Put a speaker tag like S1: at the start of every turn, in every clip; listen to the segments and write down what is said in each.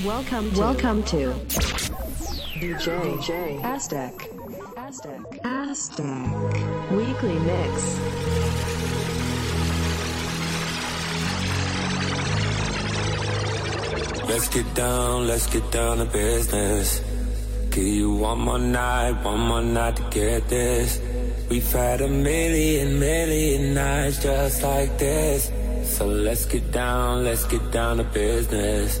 S1: Welcome to, welcome to DJ J Aztec Aztec Aztec Weekly Mix.
S2: Let's get down, let's get down to business. Give you one more night, one more night to get this. We've had a million, million nights just like this. So let's get down, let's get down to business.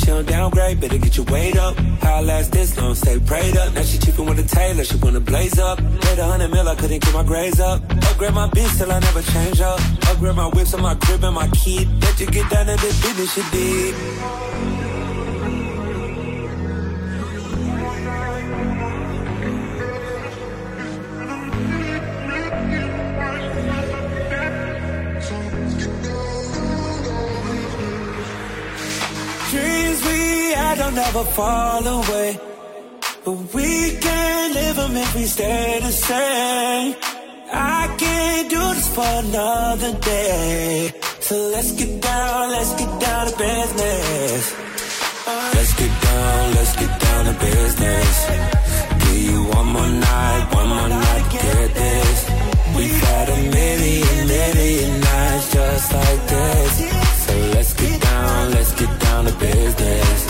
S2: She don't downgrade, better get your weight up. How I last this long, stay prayed up. Now she cheapin' with a tailor, she wanna blaze up. Paid a hundred mil, I couldn't get my grades up. Upgrade my bitch till I never change up. Upgrade my whips on my crib and my kid. Let you get down to the business you did. Had don't never fall away. But we can't live them if we stay the same. I can't do this for another day. So let's get down, let's get down to business. Let's get down, let's get down to business. Give you one more night, one more night to get this. We've had a million, million nights just like this. So let's get down, let's get down to business.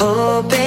S3: Hoping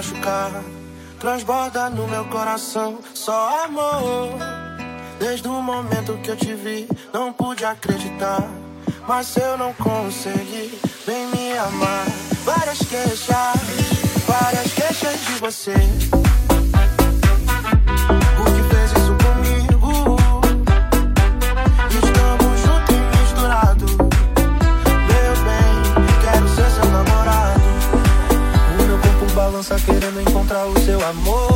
S4: machucar. Transborda no meu coração só amor. Desde o momento que eu te vi, não pude acreditar. Mas eu não consegui, vem me amar. Várias queixas, várias queixas de você. amor.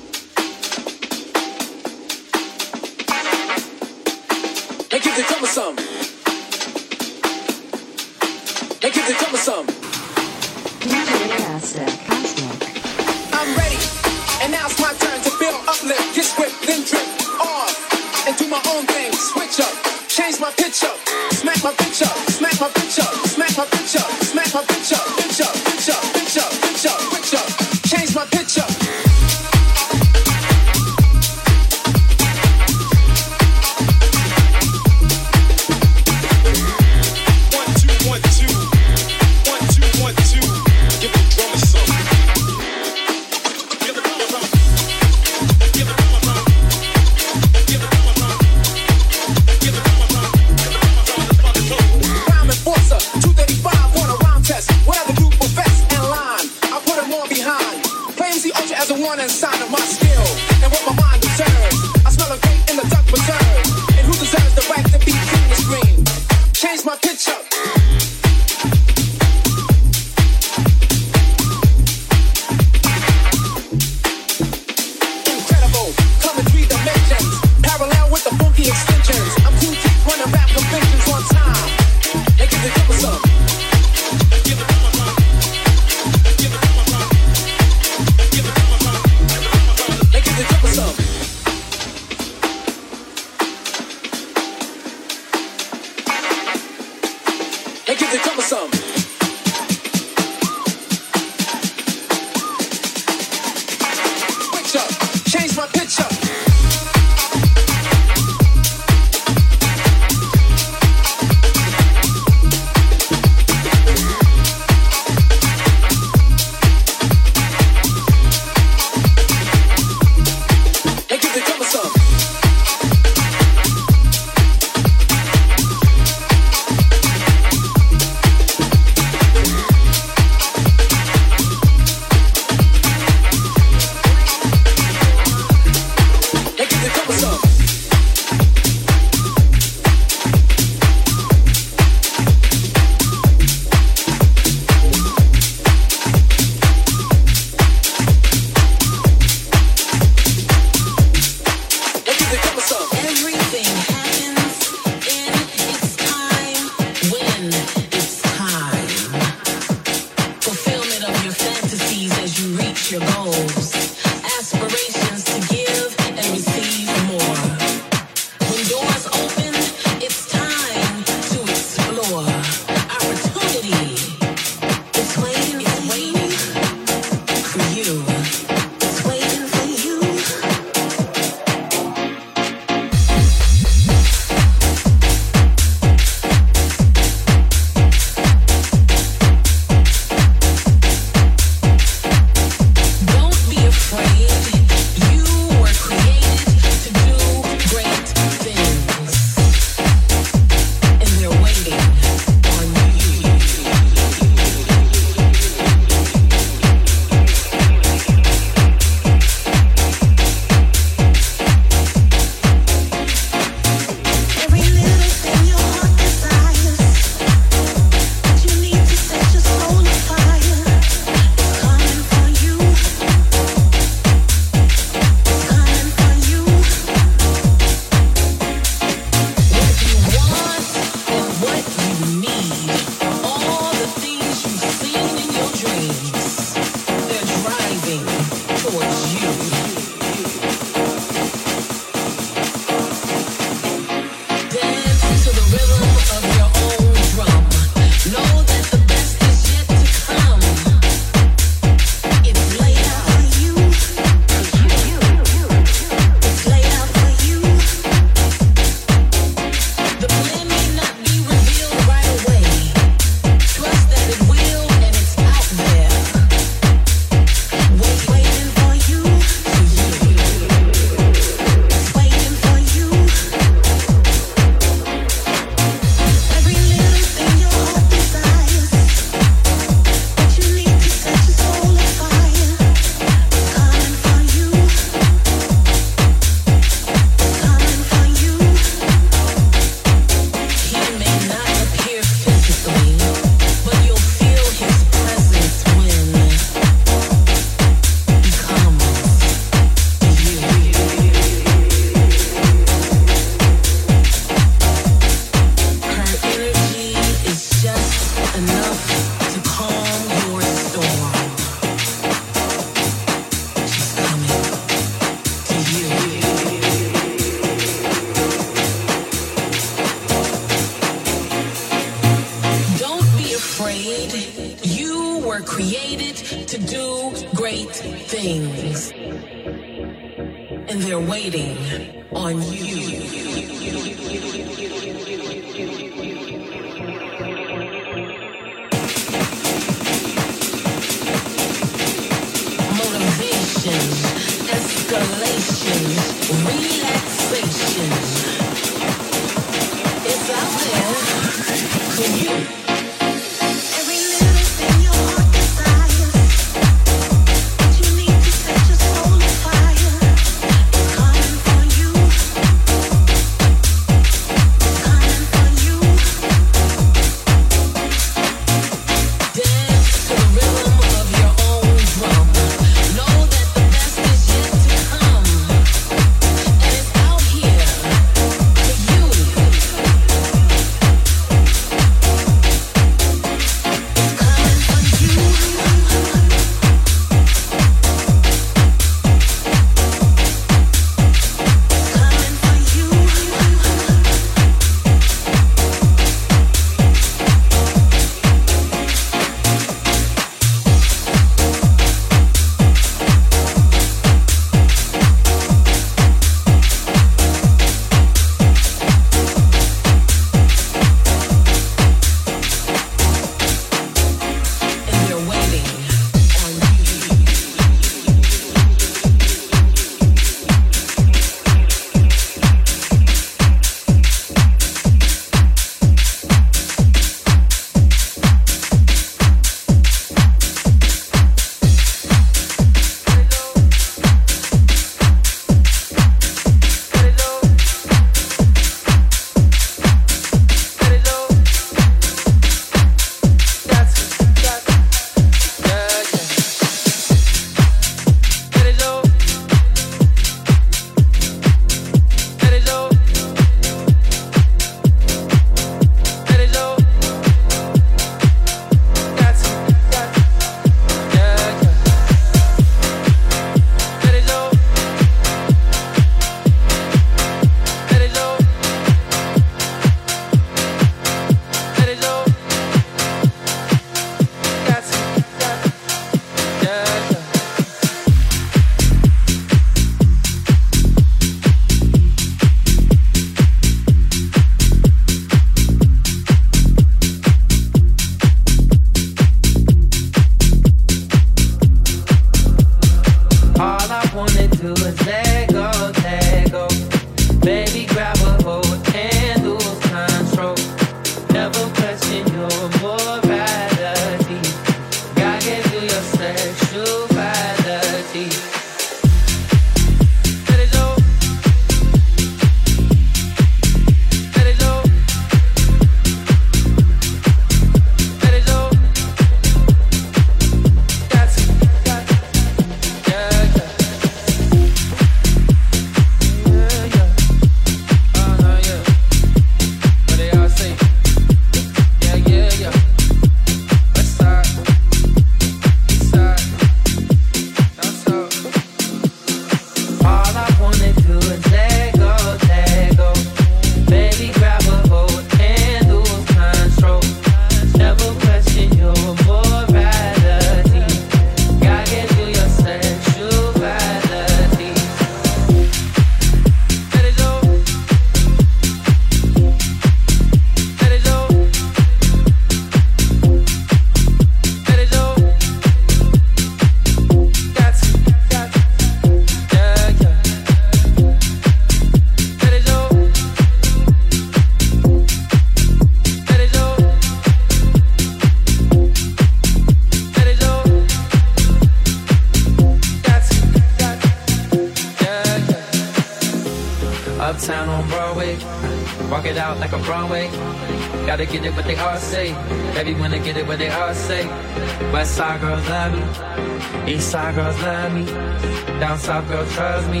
S4: top, girl, trust me.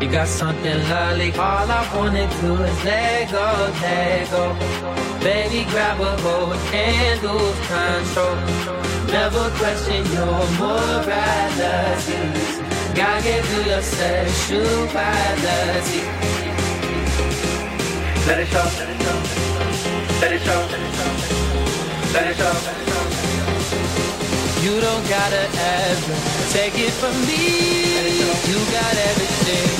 S5: You got something lovely. All I wanna do is let go, let go. Baby, grab a hold and lose control. Never question your morality. God
S6: gave you your sexuality. Let it show. Let it show. Let it show. Let it show. Let it show don't gotta ever take it from me. You got everything.